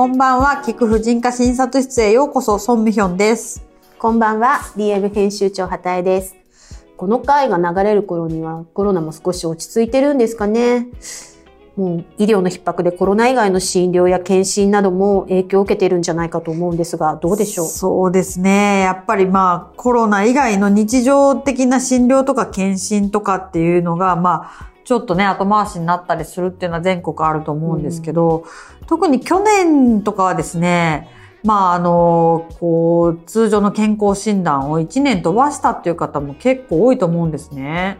こんばんは、菊婦人科診察室へようこそ、ソンミヒョンです。こんばんは、DM 編集長畑江です。この回が流れる頃にはコロナも少し落ち着いてるんですかね。もう医療の逼迫でコロナ以外の診療や検診なども影響を受けているんじゃないかと思うんですが、どうでしょう？そうですね。やっぱりまあ、コロナ以外の日常的な診療とか検診とかっていうのが、まあ、ちょっとね、後回しになったりするっていうのは全国あると思うんですけど、特に去年とかはですね、まあ、あの、こう、通常の健康診断を1年飛ばしたっていう方も結構多いと思うんですね。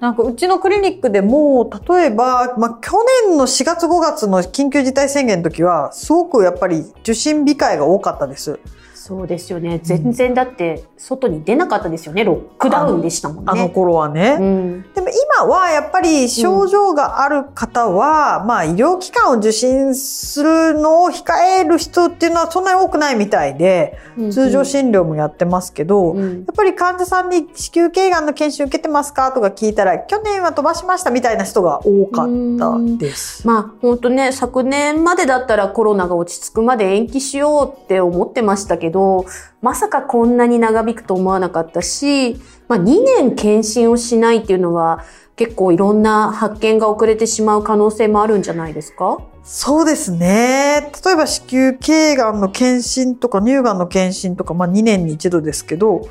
なんかうちのクリニックでも、例えば、まあ、去年の4月5月の緊急事態宣言の時は、すごくやっぱり受診控えが多かったです。そうですよね。全然だって外に出なかったですよね。ロックダウンでしたもんね。あの頃はね。うん、でも今はやっぱり症状がある方は、うん、まあ医療機関を受診するのを控える人っていうのはそんなに多くないみたいで、うんうん、通常診療もやってますけど、うん、やっぱり患者さんに子宮頸がんの検診受けてますかとか聞いたら、去年は飛ばしましたみたいな人が多かったです。まあ本当ね、昨年までだったらコロナが落ち着くまで延期しようって思ってましたけど、まさかこんなに長引くと思わなかったし、まあ、2年検診をしないっていうのは結構いろんな発見が遅れてしまう可能性もあるんじゃないですか？そうですね。例えば子宮頸がんの検診とか乳がんの検診とか、まあ2年に一度ですけど、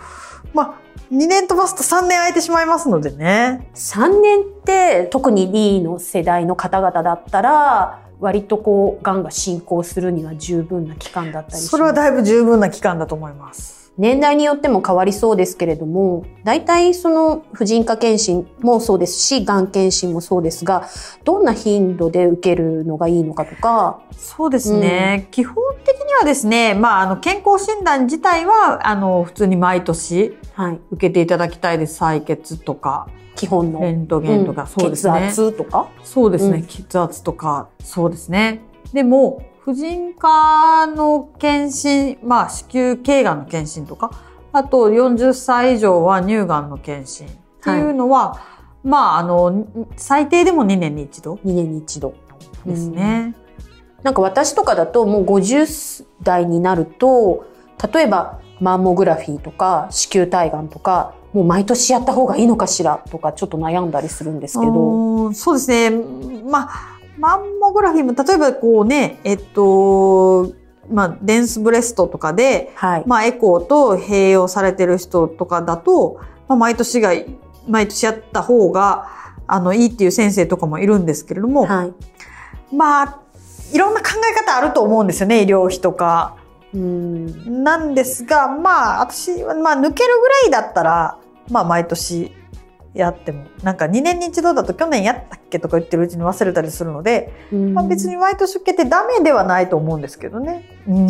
まあ2年飛ばすと3年空いてしまいますのでね。3年って特に D の世代の方々だったら、割とこう、癌が進行するには十分な期間だったりします。それはだいぶ十分な期間だと思います。年代によっても変わりそうですけれども、大体その婦人科検診もそうですし、がん検診もそうですが、どんな頻度で受けるのがいいのかとか。そうですね。うん、基本的にはですね、まあ、あの、健康診断自体は、あの、普通に毎年、はい。受けていただきたいです。採血とか。基本の。レントゲンとか、うん、そうですね。血圧とか？そうですね、うん、血圧とか、そうですね。でも、婦人科の検診、まあ、子宮頸がんの検診とか、あと40歳以上は乳がんの検診っていうのは、はい、まあ、あの、最低でも2年に一度。2年に一度。ですね。なんか私とかだともう50代になると、例えばマンモグラフィーとか子宮体がんとか、もう毎年やった方がいいのかしらとかちょっと悩んだりするんですけど。そうですね。まあ、マンモグラフィーも例えばこうね、えっと、まあ、デンスブレストとかで、はい、まあ、エコーと併用されてる人とかだと、まあ、毎年が、毎年やった方が、あの、いいっていう先生とかもいるんですけれども、はい、まあ、いろんな考え方あると思うんですよね、医療費とか。うん。なんですが、まあ、私は、まあ、抜けるぐらいだったら、まあ、毎年やっても、なんか2年に一度だと去年やったっけとか言ってるうちに忘れたりするので、まあ、別に毎年受けてダメではないと思うんですけどね。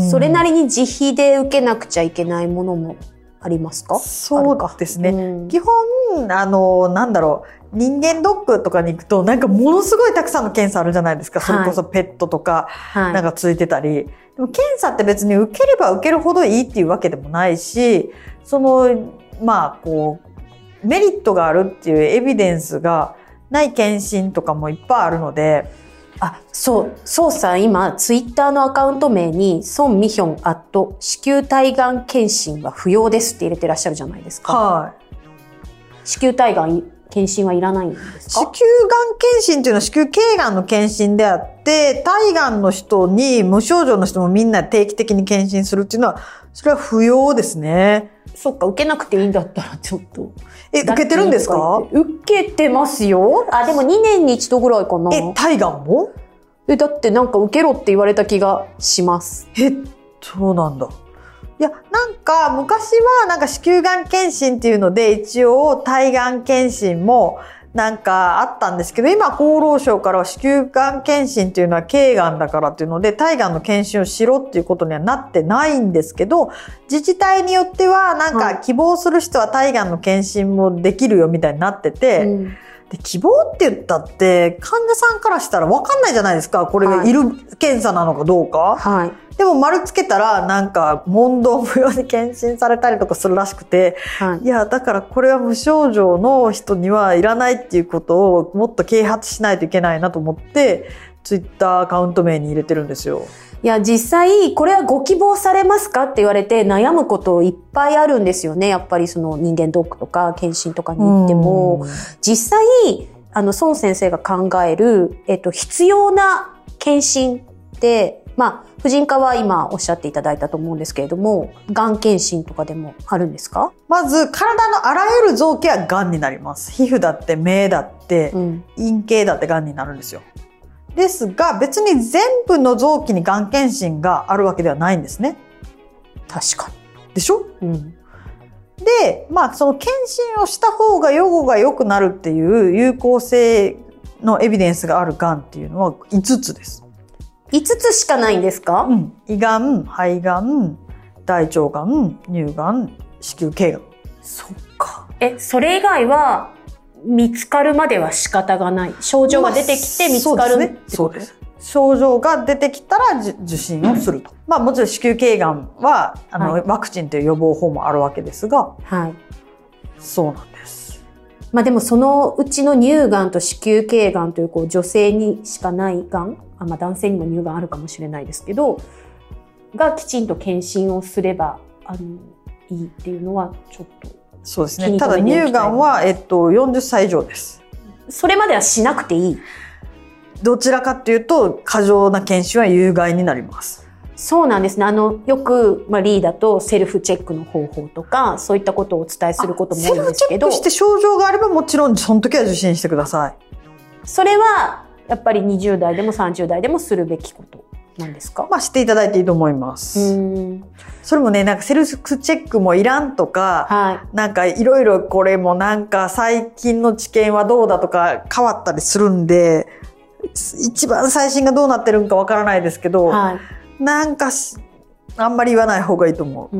それなりに自費で受けなくちゃいけないものもありますか？そうですね。基本、あの、なんだろう。人間ドックとかに行くと、なんかものすごいたくさんの検査あるじゃないですか。それこそペットとか、なんかついてたり。はい、でも検査って別に受ければ受けるほどいいっていうわけでもないし、その、まあ、こう、メリットがあるっていうエビデンスがない検診とかもいっぱいあるので、あ、そう、そうさん今、ツイッターのアカウント名に、ソンミヒョンアット子宮体がん検診は不要ですって入れてらっしゃるじゃないですか。はい。子宮体がん検診はいらないんですか？子宮がん検診っていうのは子宮頸がんの検診であって、体がんの人に無症状の人もみんな定期的に検診するっていうのは、それは不要ですね。そっか、受けなくていいんだったらちょっと。え、受けてるんですか？受けてますよ。あ、でも2年に一度ぐらいかな。え、体がんも？え、だってなんか受けろって言われた気がします。え、そうなんだ。いや、なんか昔はなんか子宮がん検診っていうので一応体がん検診もなんかあったんですけど、今厚労省からは子宮がん検診っていうのは頸がんだからっていうので、体がんの検診をしろっていうことにはなってないんですけど、自治体によってはなんか希望する人は体がんの検診もできるよみたいになってて、うんで希望って言ったって患者さんからしたら分かんないじゃないですか。これがいる検査なのかどうか。はい、でも丸つけたらなんか問答無用に検診されたりとかするらしくて、はい。いや、だからこれは無症状の人にはいらないっていうことをもっと啓発しないといけないなと思って、ツイッターアカウント名に入れてるんですよ。いや、実際、これはご希望されますかって言われて悩むこといっぱいあるんですよね。やっぱりその人間ドックとか検診とかに行っても。実際、あの、孫先生が考える、えっと、必要な検診って、まあ、婦人科は今おっしゃっていただいたと思うんですけれども、がん検診とかでもあるんですか？まず、体のあらゆる臓器は癌になります。皮膚だって、目だって、うん。陰茎だって癌になるんですよ。ですが、別に全部の臓器に癌検診があるわけではないんですね。確かでしょ？に。うん。で、まあ、その検診をした方が予後が良くなるっていう有効性のエビデンスがある癌っていうのは5つです。5つしかないんですか、うん。胃がん、肺がん、大腸がん、乳がん、子宮頸がん。そっか。え、それ以外は、見つかるまでは仕方がない。症状が出てきて見つかるまあそうですね。症状が出てきたらじ受診をすると。まあもちろん子宮頸がんは、あの、はいワクチンという予防法もあるわけですが、はい。そうなんです。まあでもそのうちの乳がんと子宮頸がんというこう女性にしかないがん、あまあ男性にも乳がんあるかもしれないですけど、がきちんと検診をすれば、あの、いいっていうのはちょっと。そうですね。ただ乳がんは、えっと、40歳以上です。それまではしなくていい？どちらかっていうと、過剰な検診は有害になります。そうなんですね。あの、よく、まあ、リーダーとセルフチェックの方法とか、そういったことをお伝えすることも多いんセルフですけどチェック、して症状があればもちろんその時は受診してください。それは、やっぱり20代でも30代でもするべきことなんですか？まあしていただいていいと思いまうす。それもね、なんかセルフチェックもいらんとか、はなんかいろいろこれもなんか最近の知見はどうだとか変わったりするんで、一番最新がどうなってるんかわからないですけい。ど、はい。なんかしあんまり言わない方がいいと思う。う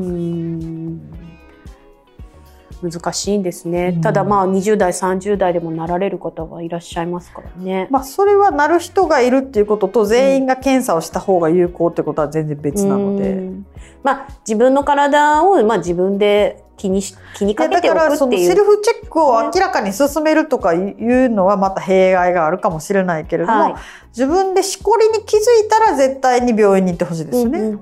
難しいんですね。うんただまあ20代、30代でもなられる方はいらっしゃいますからね。まあそれはなる人がいるっていうことと全員が検査をした方が有効ってことは全然別なのうで。んまあ自分の体をまあ自分で気にし気にかけておからそのくっていう。セルフチェックを明らかに進めるとかいうのはまた弊害があるかもしれないけれども、はい。自分でしこりに気づいたら絶対に病院に行ってほしいですよね。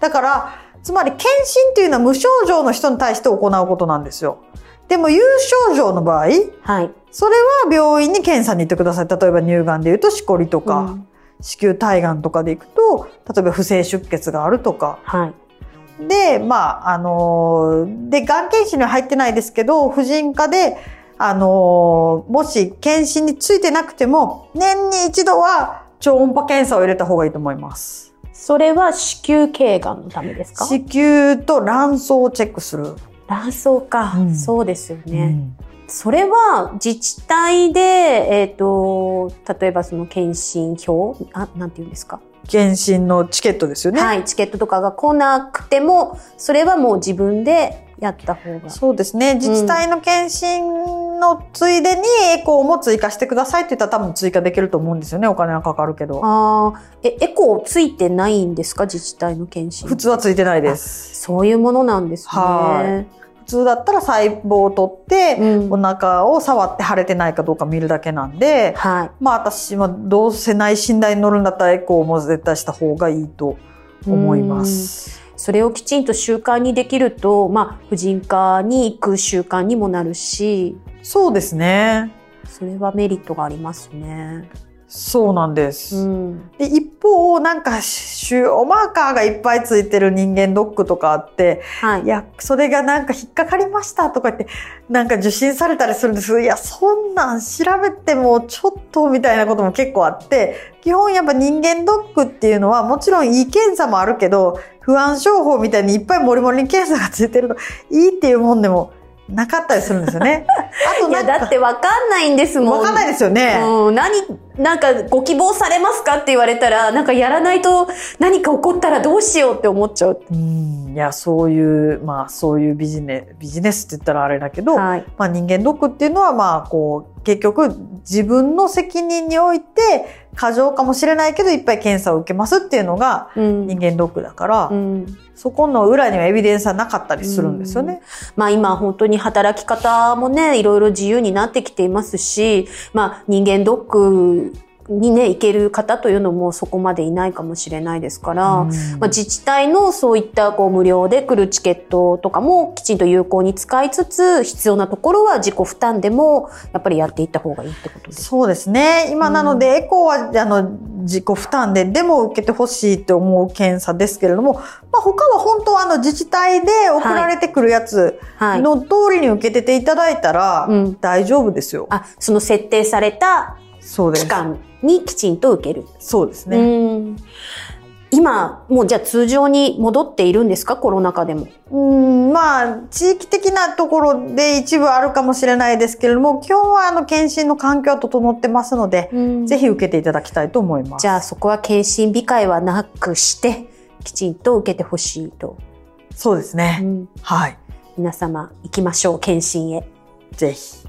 だから、つまり検診っていうのは無症状の人に対して行うことなんですよ。でも有症状の場合、はい。それは病院に検査に行ってください。例えば乳がんで言うとしこりとか、うん子宮体がんとかで行くと、例えば不正出血があるとか。はい。で、まあ、あのーで、がん検診には入ってないですけど、婦人科で、あのーもし検診についてなくても、年に一度は超音波検査を入れた方がいいと思います。それは子宮頸がんのためですか？子宮と卵巣をチェックする。卵巣か、うんそうですよね。うんそれは自治体で、えっ、と、例えばその検診票あ、なんて言うんですか、検診のチケットですよね。はい、チケットとかが来なくても、それはもう自分でやった方が。そうですね。自治体の検診のついでにエコーも追加してくださいって言ったら多分追加できると思うんですよね。お金はかかるけど。ああ、え、エコーついてないんですか？自治体の検診。普通はついてないです。そういうものなんですね。は普通だったら細胞を取って、うんお腹を触って腫れてないかどうか見るだけなんで、はい。まあ私はどうせ内診台に乗るんだったらエコーも絶対した方がいいと思います。それをきちんと習慣にできると、まあ、婦人科に行く習慣にもなるし、そうですね。それはメリットがありますね。そうなんです。うん。で一方、なんか、腫瘍マーカーがいっぱいついてる人間ドックとかあって、はいい。や、それがなんか引っかかりましたとか言って、なんか受診されたりするんですいや、そんなん調べてもちょっとみたいなことも結構あって、基本やっぱ人間ドックっていうのはもちろんいい検査もあるけど、不安症法みたいにいっぱいモリモリに検査がついてるといいっていうもんでもなかったりするんですよね。あといや、だってわかんないんですもん。わかんないですよね。うん、何、なんかご希望されますかって言われたら、なんかやらないと何か起こったらどうしようって思っちゃう。うん、いや、そういう、まあ、そういうビジネビジネスって言ったらあれだけど、はい。まあ、人間ドックっていうのは、まあ、こう、結局、自分の責任において、過剰かもしれないけど、いっぱい検査を受けますっていうのが、うん人間ドックだから、うんそこの裏にはエビデンスはなかったりするんですよね。まあ今本当に働き方もね、いろいろ自由になってきていますし、まあ人間ドックにね、行ける方というのもそこまでいないかもしれないですから、うんまあ、自治体のそういったこう無料で来るチケットとかもきちんと有効に使いつつ、必要なところは自己負担でもやっぱりやっていった方がいいってことです。そうですね。今なので、エコーは、あの、自己負担で、でも受けてほしいって思う検査ですけれども、まあ、他は本当はあの、自治体で送られてくるやつはい。の通りに受けてていただいたらうん、大丈夫ですよ。あ、その設定されたそうです。期間にきちんと受ける。そうですね。うん今、もうじゃあ通常に戻っているんですか？コロナ禍でも。うん、まあ、地域的なところで一部あるかもしれないですけれども、基本はあの、検診の環境は整ってますので、ぜひ受けていただきたいと思います。じゃあそこは検診控えはなくして、きちんと受けてほしいと。そうですね。うんはい。皆様行きましょう、検診へ。ぜひ。